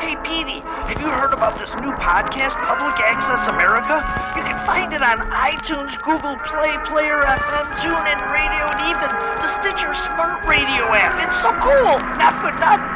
Hey, Petey, have you heard about this new podcast, Public Access America? You can find it on iTunes, Google Play, Player FM, TuneIn Radio, and even the Stitcher Smart Radio app. It's so cool! Not for nothing.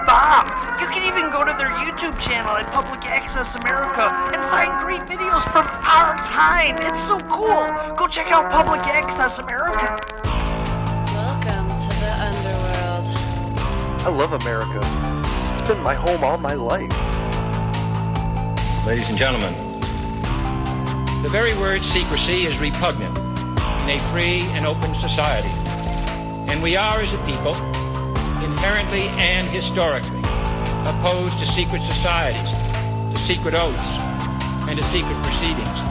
bomb. You can even go to their YouTube channel at Public Access America and find great videos from our time. It's so cool. Go check out Public Access America. Welcome to the underworld. I love America. It's been my home all my life. Ladies and gentlemen, the very word secrecy is repugnant in a free and open society. And we are, as a people, inherently and historically opposed to secret societies, to secret oaths, and to secret proceedings.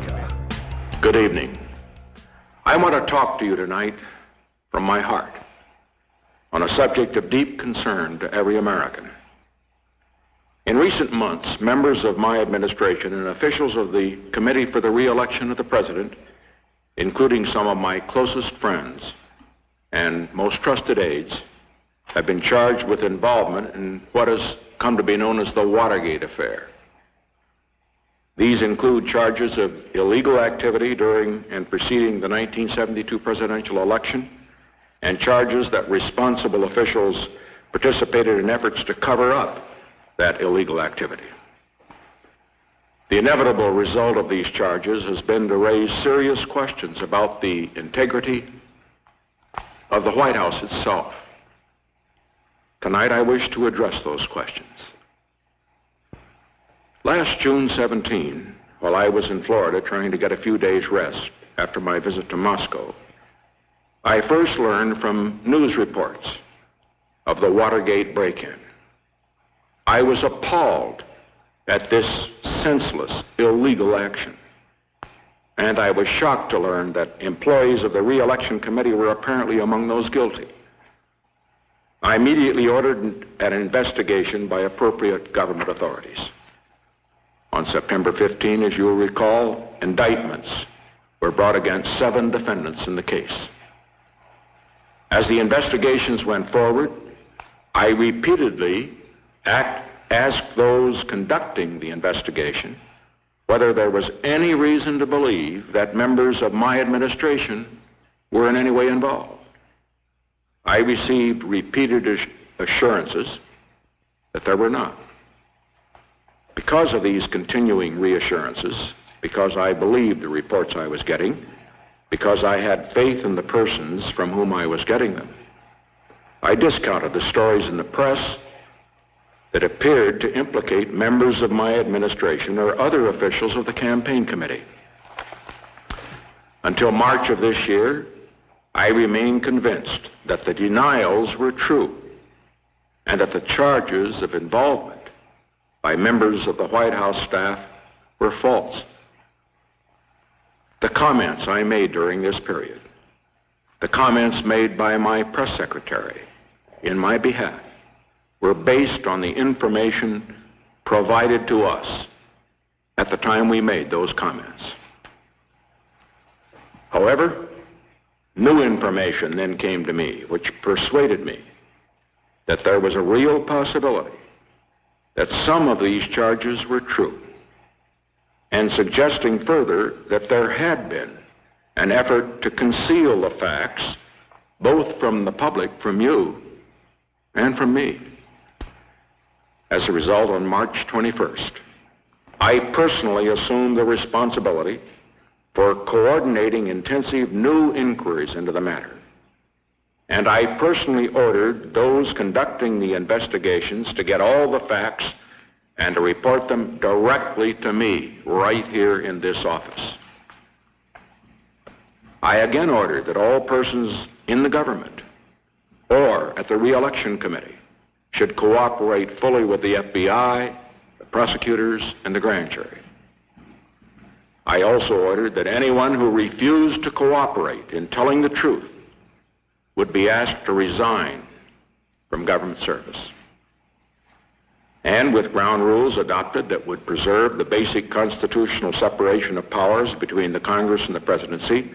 Good evening. I want to talk to you tonight from my heart on a subject of deep concern to every American. In recent months, members of my administration and officials of the Committee for the Reelection of the President, including some of my closest friends and most trusted aides, have been charged with involvement in what has come to be known as the Watergate affair. These include charges of illegal activity during and preceding the 1972 presidential election and charges that responsible officials participated in efforts to cover up that illegal activity. The inevitable result of these charges has been to raise serious questions about the integrity of the White House itself. Tonight I wish to address those questions. Last June 17, while I was in Florida trying to get a few days rest after my visit to Moscow, I first learned from news reports of the Watergate break-in. I was appalled at this senseless, illegal action. And I was shocked to learn that employees of the re-election committee were apparently among those guilty. I immediately ordered an investigation by appropriate government authorities. On September 15, as you'll recall, indictments were brought against seven defendants in the case. As the investigations went forward, I repeatedly act, asked those conducting the investigation whether there was any reason to believe that members of my administration were in any way involved. I received repeated assurances that there were not. Because of these continuing reassurances, because I believed the reports I was getting, because I had faith in the persons from whom I was getting them, I discounted the stories in the press that appeared to implicate members of my administration or other officials of the campaign committee. Until March of this year, I remained convinced that the denials were true and that the charges of involvement by members of the White House staff were false. The comments I made during this period, the comments made by my press secretary in my behalf, were based on the information provided to us at the time we made those comments. However, New information then came to me which persuaded me that there was a real possibility that some of these charges were true, and suggesting further that there had been an effort to conceal the facts both from the public, from you, and from me. As a result, on March 21st, I personally assumed the responsibility for coordinating intensive new inquiries into the matter. And I personally ordered those conducting the investigations to get all the facts and to report them directly to me right here in this office. I again ordered that all persons in the government or at the reelection committee should cooperate fully with the FBI, the prosecutors, and the grand jury. I also ordered that anyone who refused to cooperate in telling the truth would be asked to resign from government service. And with ground rules adopted that would preserve the basic constitutional separation of powers between the Congress and the presidency,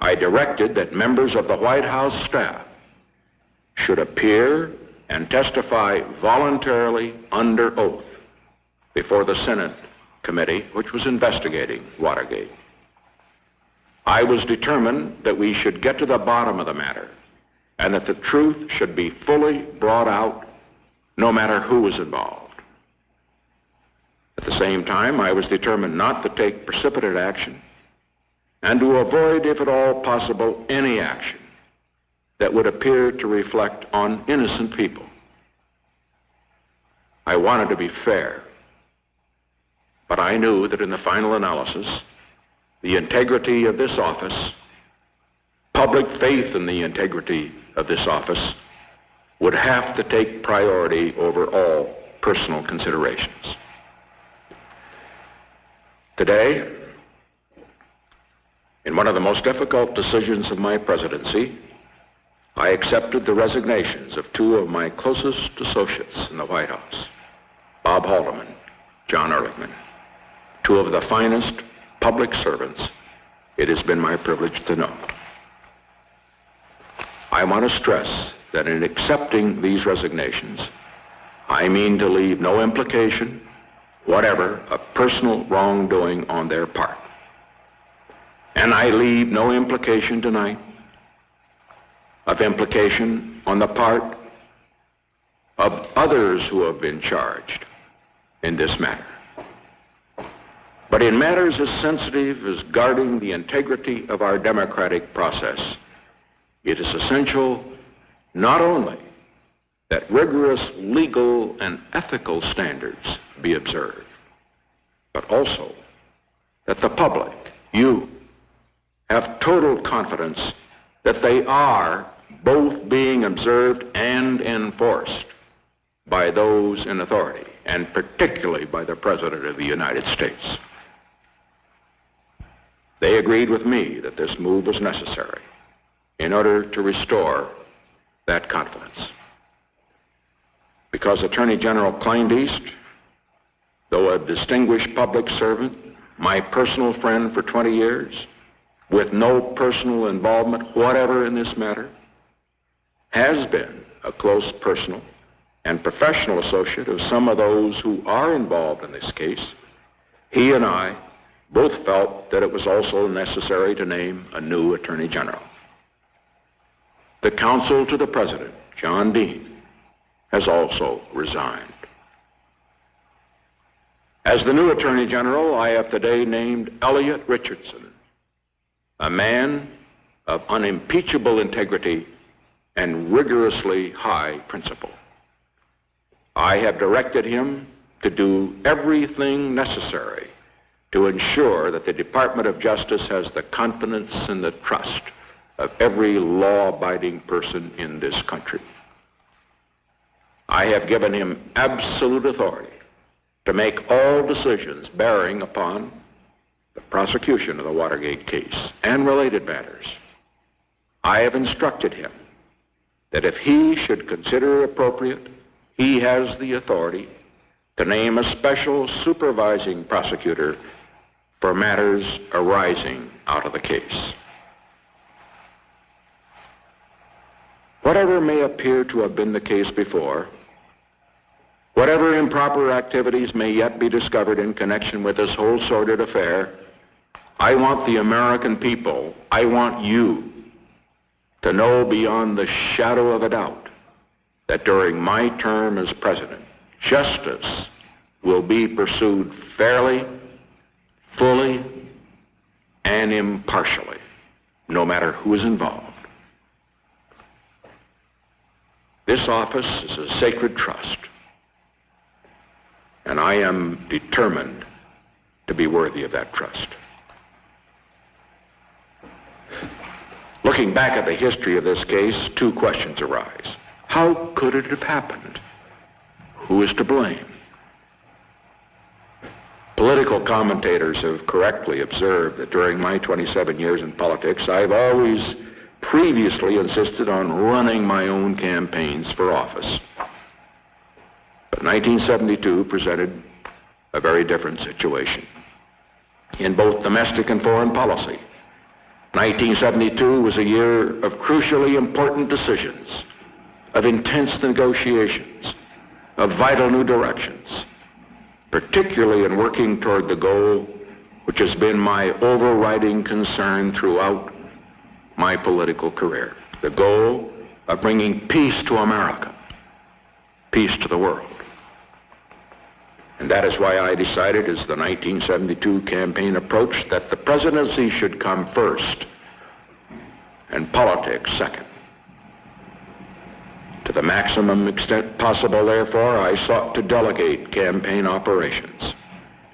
I directed that members of the White House staff should appear and testify voluntarily under oath before the Senate committee which was investigating Watergate. I was determined that we should get to the bottom of the matter and that the truth should be fully brought out no matter who was involved. At the same time, I was determined not to take precipitate action and to avoid, if at all possible, any action that would appear to reflect on innocent people. I wanted to be fair, but I knew that in the final analysis, the integrity of this office, public faith in the integrity of this office, would have to take priority over all personal considerations. Today, in one of the most difficult decisions of my presidency, I accepted the resignations of two of my closest associates in the White House, Bob Haldeman, John Ehrlichman, two of the finest public servants it has been my privilege to know. I want to stress that in accepting these resignations, I mean to leave no implication, whatever, of personal wrongdoing on their part. And I leave no implication tonight of implication on the part of others who have been charged in this matter. But in matters as sensitive as guarding the integrity of our democratic process, it is essential not only that rigorous legal and ethical standards be observed, but also that the public, you, have total confidence that they are both being observed and enforced by those in authority, and particularly by the President of the United States. They agreed with me that this move was necessary in order to restore that confidence. Because Attorney General Kleindienst, though a distinguished public servant, my personal friend for 20 years, with no personal involvement whatever in this matter, has been a close personal and professional associate of some of those who are involved in this case, he and I both felt that it was also necessary to name a new Attorney General. The counsel to the President, John Dean, has also resigned. As the new Attorney General, I have today named Elliot Richardson, a man of unimpeachable integrity and rigorously high principle. I have directed him to do everything necessary to ensure that the Department of Justice has the confidence and the trust of every law-abiding person in this country. I have given him absolute authority to make all decisions bearing upon the prosecution of the Watergate case and related matters. I have instructed him that if he should consider appropriate, he has the authority to name a special supervising prosecutor for matters arising out of the case. Whatever may appear to have been the case before, whatever improper activities may yet be discovered in connection with this whole sordid affair, I want the American people, I want you to know beyond the shadow of a doubt that during my term as president, justice will be pursued fairly, fully, and impartially, no matter who is involved. This office is a sacred trust, and I am determined to be worthy of that trust. Looking back at the history of this case, two questions arise. How could it have happened? Who is to blame? Political commentators have correctly observed that during my 27 years in politics, I've always previously insisted on running my own campaigns for office. But 1972 presented a very different situation in both domestic and foreign policy. 1972 was a year of crucially important decisions, of intense negotiations, of vital new directions, particularly in working toward the goal which has been my overriding concern throughout my political career, the goal of bringing peace to America, peace to the world. And that is why I decided as the 1972 campaign approached that the presidency should come first and politics second. To the maximum extent possible, therefore, I sought to delegate campaign operations,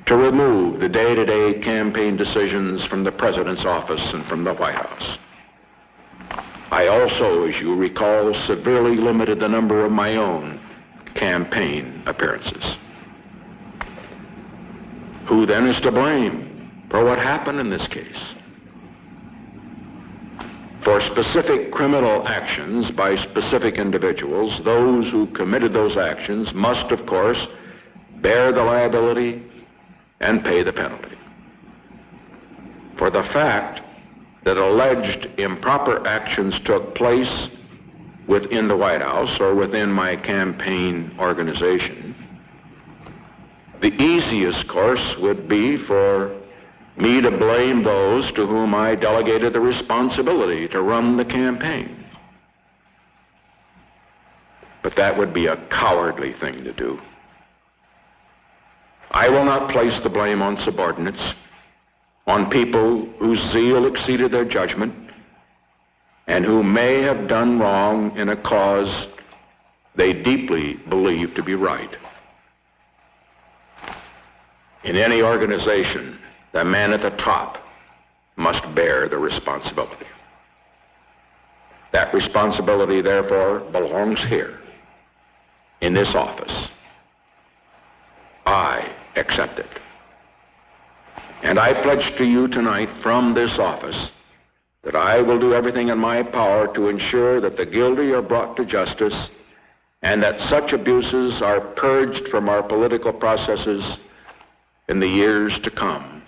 to remove the day-to-day campaign decisions from the President's office and from the White House. I also, as you recall, severely limited the number of my own campaign appearances. Who then is to blame for what happened in this case? For specific criminal actions by specific individuals, those who committed those actions must, of course, bear the liability and pay the penalty. For the fact that alleged improper actions took place within the White House or within my campaign organization, the easiest course would be for me to blame those to whom I delegated the responsibility to run the campaign. But that would be a cowardly thing to do. I will not place the blame on subordinates, on people whose zeal exceeded their judgment, and who may have done wrong in a cause they deeply believe to be right. In any organization, the man at the top must bear the responsibility. That responsibility, therefore, belongs here, in this office. I accept it. And I pledge to you tonight from this office that I will do everything in my power to ensure that the guilty are brought to justice and that such abuses are purged from our political processes in the years to come,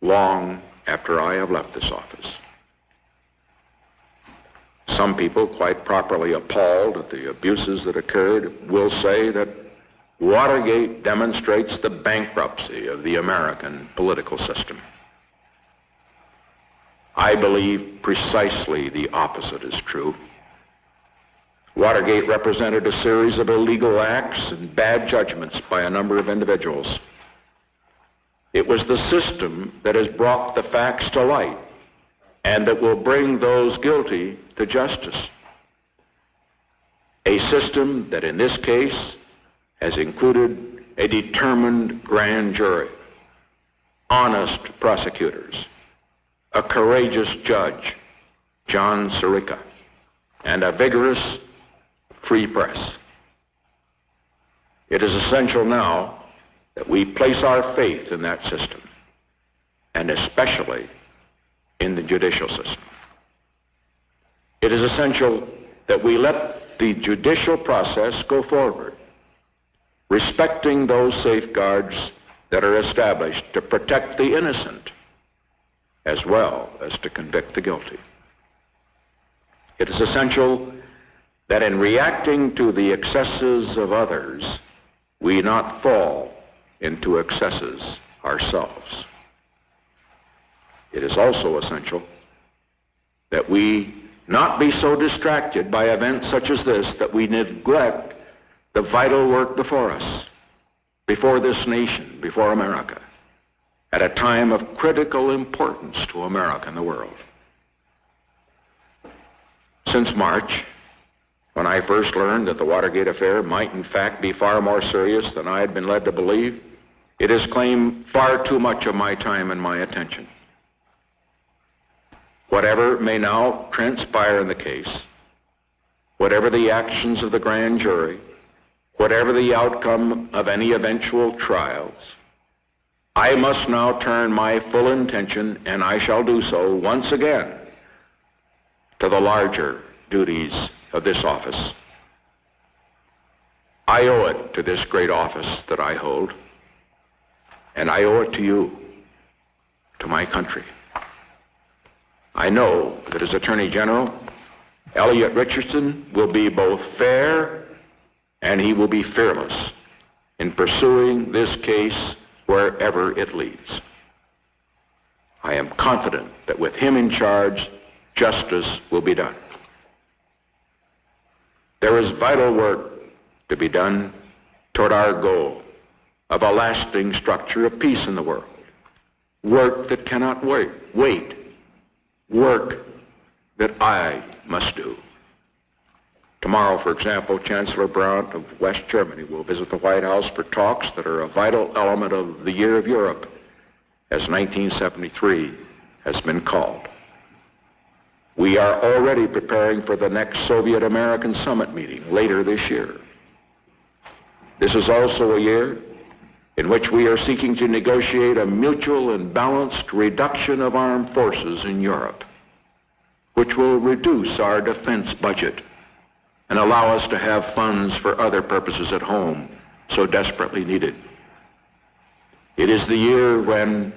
long after I have left this office. Some people, quite properly appalled at the abuses that occurred, will say that Watergate demonstrates the bankruptcy of the American political system. I believe precisely the opposite is true. Watergate represented a series of illegal acts and bad judgments by a number of individuals. It was the system that has brought the facts to light and that will bring those guilty to justice. A system that in this case has included a determined grand jury, honest prosecutors, a courageous judge, John Sirica, and a vigorous free press. It is essential now that we place our faith in that system, and especially in the judicial system. It is essential that we let the judicial process go forward, respecting those safeguards that are established to protect the innocent as well as to convict the guilty. It is essential that in reacting to the excesses of others, we not fall into excesses ourselves. It is also essential that we not be so distracted by events such as this that we neglect the vital work before us, before this nation, before America, at a time of critical importance to America and the world. Since March, when I first learned that the Watergate affair might in fact be far more serious than I had been led to believe, it has claimed far too much of my time and my attention. Whatever may now transpire in the case, whatever the actions of the grand jury, whatever the outcome of any eventual trials, I must now turn my full intention, and I shall do so once again, to the larger duties of this office. I owe it to this great office that I hold, and I owe it to you, to my country. I know that as Attorney General, Elliot Richardson will be both fair and he will be fearless in pursuing this case wherever it leads. I am confident that with him in charge, justice will be done. There is vital work to be done toward our goal of a lasting structure of peace in the world. Work that cannot wait. Wait work that I must do. Tomorrow, for example, Chancellor Brandt of West Germany will visit the White House for talks that are a vital element of the Year of Europe, as 1973 has been called. We are already preparing for the next Soviet-American summit meeting later this year. This is also a year in which we are seeking to negotiate a mutual and balanced reduction of armed forces in Europe, which will reduce our defense budget and allow us to have funds for other purposes at home so desperately needed. It is the year when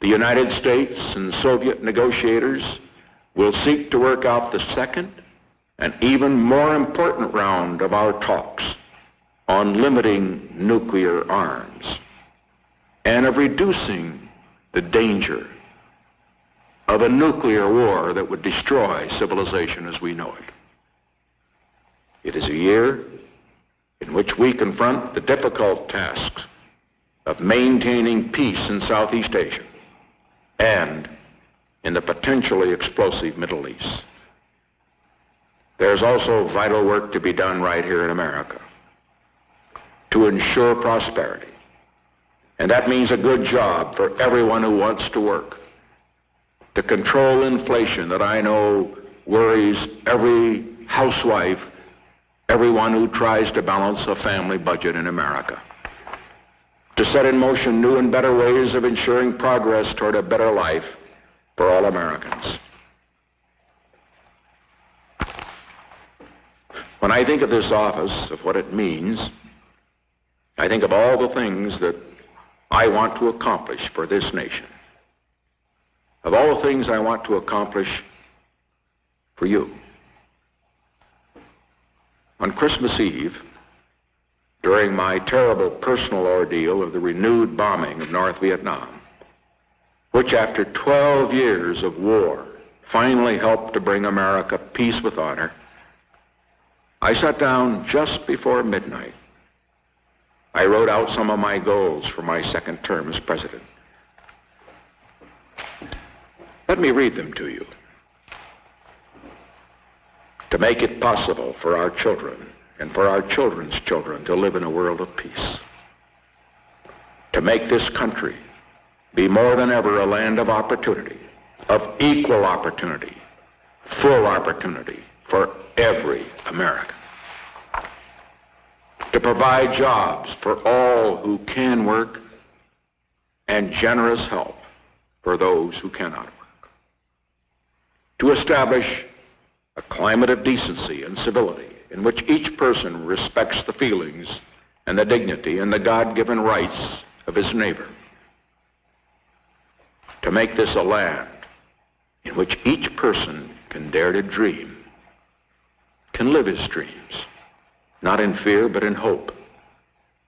the United States and Soviet negotiators will seek to work out the second and even more important round of our talks on limiting nuclear arms and of reducing the danger of a nuclear war that would destroy civilization as we know it. It is a year in which we confront the difficult tasks of maintaining peace in Southeast Asia and in the potentially explosive Middle East. There's also vital work to be done right here in America to ensure prosperity. And that means a good job for everyone who wants to work. To control inflation that I know worries every housewife, everyone who tries to balance a family budget in America. To set in motion new and better ways of ensuring progress toward a better life for all Americans. When I think of this office, of what it means, I think of all the things that I want to accomplish for this nation. Of all the things I want to accomplish for you. On Christmas Eve, during my terrible personal ordeal of the renewed bombing of North Vietnam, which after 12 years of war finally helped to bring America peace with honor, I sat down just before midnight I wrote out some of my goals for my second term as president. Let me read them to you. To make it possible for our children and for our children's children to live in a world of peace. To make this country be more than ever a land of opportunity, of equal opportunity, full opportunity for every American to provide jobs for all who can work and generous help for those who cannot work. To establish a climate of decency and civility in which each person respects the feelings and the dignity and the God-given rights of his neighbor. To make this a land in which each person can dare to dream can live his dreams, not in fear, but in hope,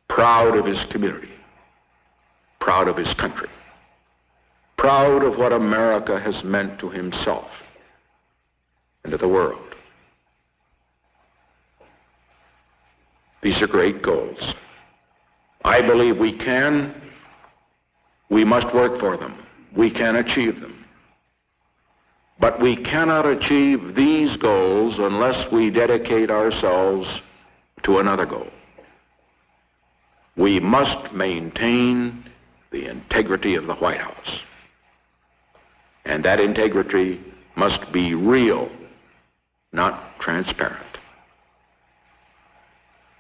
proud of his community, proud of his country, proud of what America has meant to himself and to the world. These are great goals. I believe we can, we must work for them. We can achieve them. But we cannot achieve these goals unless we dedicate ourselves to another goal. We must maintain the integrity of the White House. And that integrity must be real, not transparent.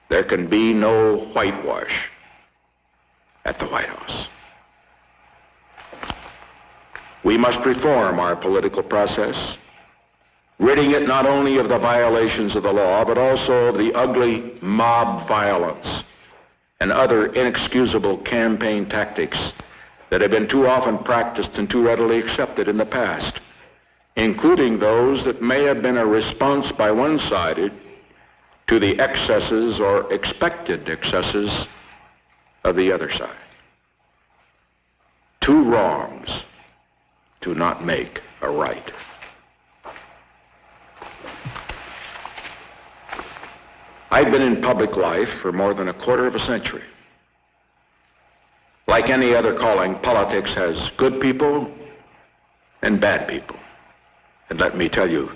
There can be no whitewash at the White House. We must reform our political process, ridding it not only of the violations of the law, but also of the ugly mob violence and other inexcusable campaign tactics that have been too often practiced and too readily accepted in the past, including those that may have been a response by one sided to the excesses or expected excesses of the other side. Two wrongs do not make a right. I've been in public life for more than a quarter of a century. Like any other calling, politics has good people and bad people. Let me tell you,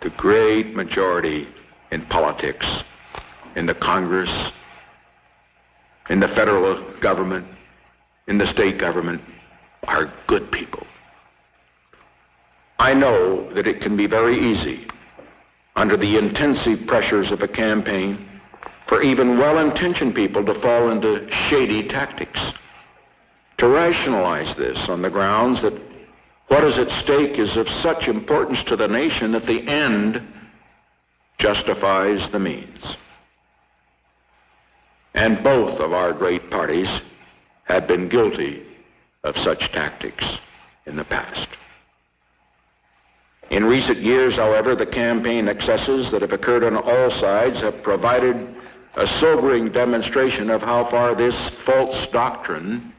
the great majority in politics, in the Congress, in the federal government, in the state government, are good people. I know that it can be very easy under the intensive pressures of a campaign for even well-intentioned people to fall into shady tactics. To rationalize this on the grounds that what is at stake is of such importance to the nation that the end justifies the means. And both of our great parties have been guilty of such tactics in the past. In recent years, however, the campaign excesses that have occurred on all sides have provided a sobering demonstration of how far this false doctrine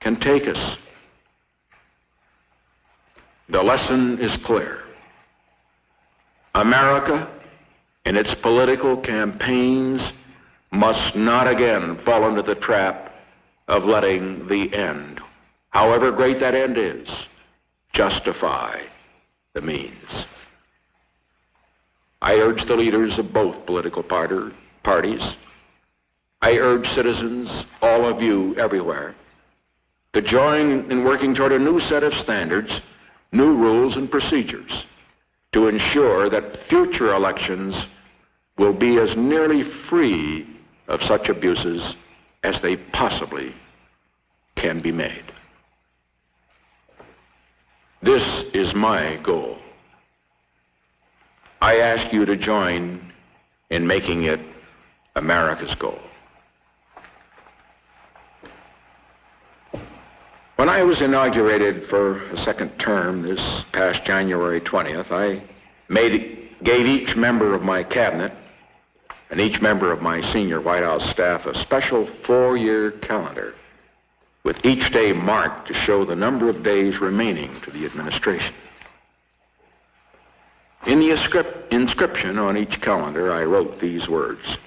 can take us. The lesson is clear. America, in its political campaigns, must not again fall into the trap of letting the end, however great that end is, justify the means. I urge the leaders of both political party, parties, I urge citizens, all of you everywhere, to join in working toward a new set of standards, new rules and procedures to ensure that future elections will be as nearly free of such abuses as they possibly can be made. This is my goal. I ask you to join in making it America's goal. When I was inaugurated for a second term this past January 20th, I made, gave each member of my cabinet and each member of my senior White House staff a special four-year calendar with each day marked to show the number of days remaining to the administration. In the inscription on each calendar, I wrote these words.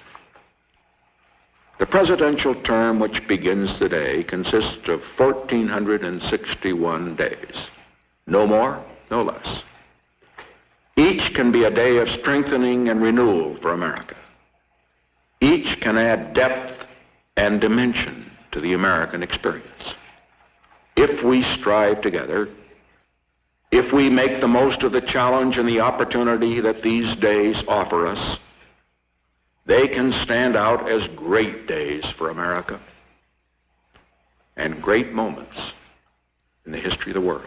The presidential term which begins today consists of 1,461 days. No more, no less. Each can be a day of strengthening and renewal for America. Each can add depth and dimension to the American experience. If we strive together, if we make the most of the challenge and the opportunity that these days offer us, they can stand out as great days for America and great moments in the history of the world.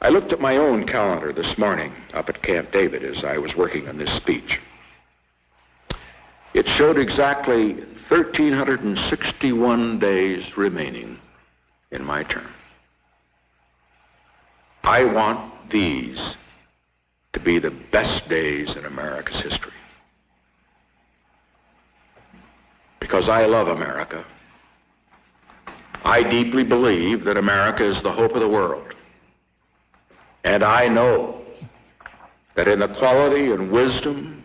I looked at my own calendar this morning up at Camp David as I was working on this speech. It showed exactly 1,361 days remaining in my term. I want these be the best days in America's history. Because I love America. I deeply believe that America is the hope of the world. And I know that in the quality and wisdom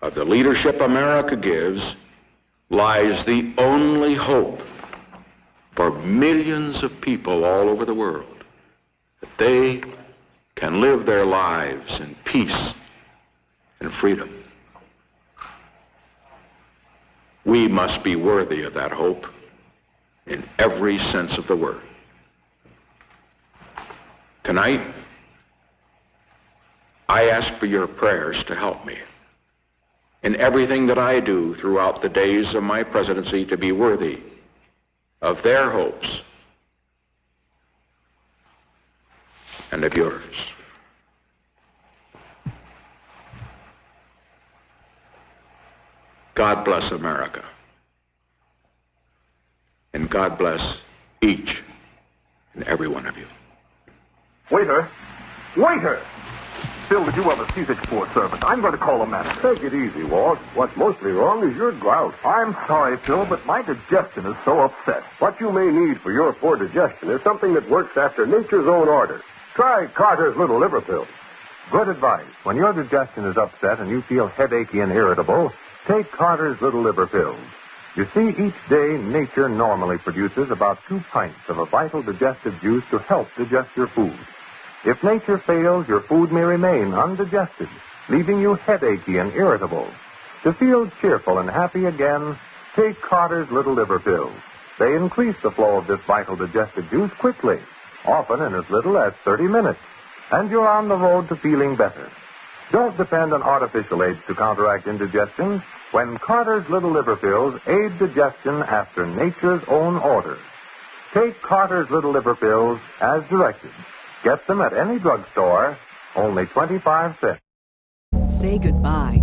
of the leadership America gives lies the only hope for millions of people all over the world that they can live their lives in peace and freedom. We must be worthy of that hope in every sense of the word. Tonight, I ask for your prayers to help me in everything that I do throughout the days of my presidency to be worthy of their hopes and of yours. God bless America. And God bless each and every one of you. Waiter! Waiter! Phil, did you ever see this poor servant? I'm going to call a manager. Take it easy, Walt. What's mostly wrong is your gout. I'm sorry, Phil, but my digestion is so upset. What you may need for your poor digestion is something that works after nature's own order. Try Carter's Little Liver Pills. Good advice. When your digestion is upset and you feel headachy and irritable, take Carter's Little Liver Pills. You see, each day nature normally produces about two pints of a vital digestive juice to help digest your food. If nature fails, your food may remain undigested, leaving you headachy and irritable. To feel cheerful and happy again, take Carter's Little Liver Pills. They increase the flow of this vital digestive juice quickly, often in as little as 30 minutes, and you're on the road to feeling better. Don't depend on artificial aids to counteract indigestion when Carter's Little Liver Pills aid digestion after nature's own order. Take Carter's Little Liver Pills as directed. Get them at any drugstore, only 25 cents. Say goodbye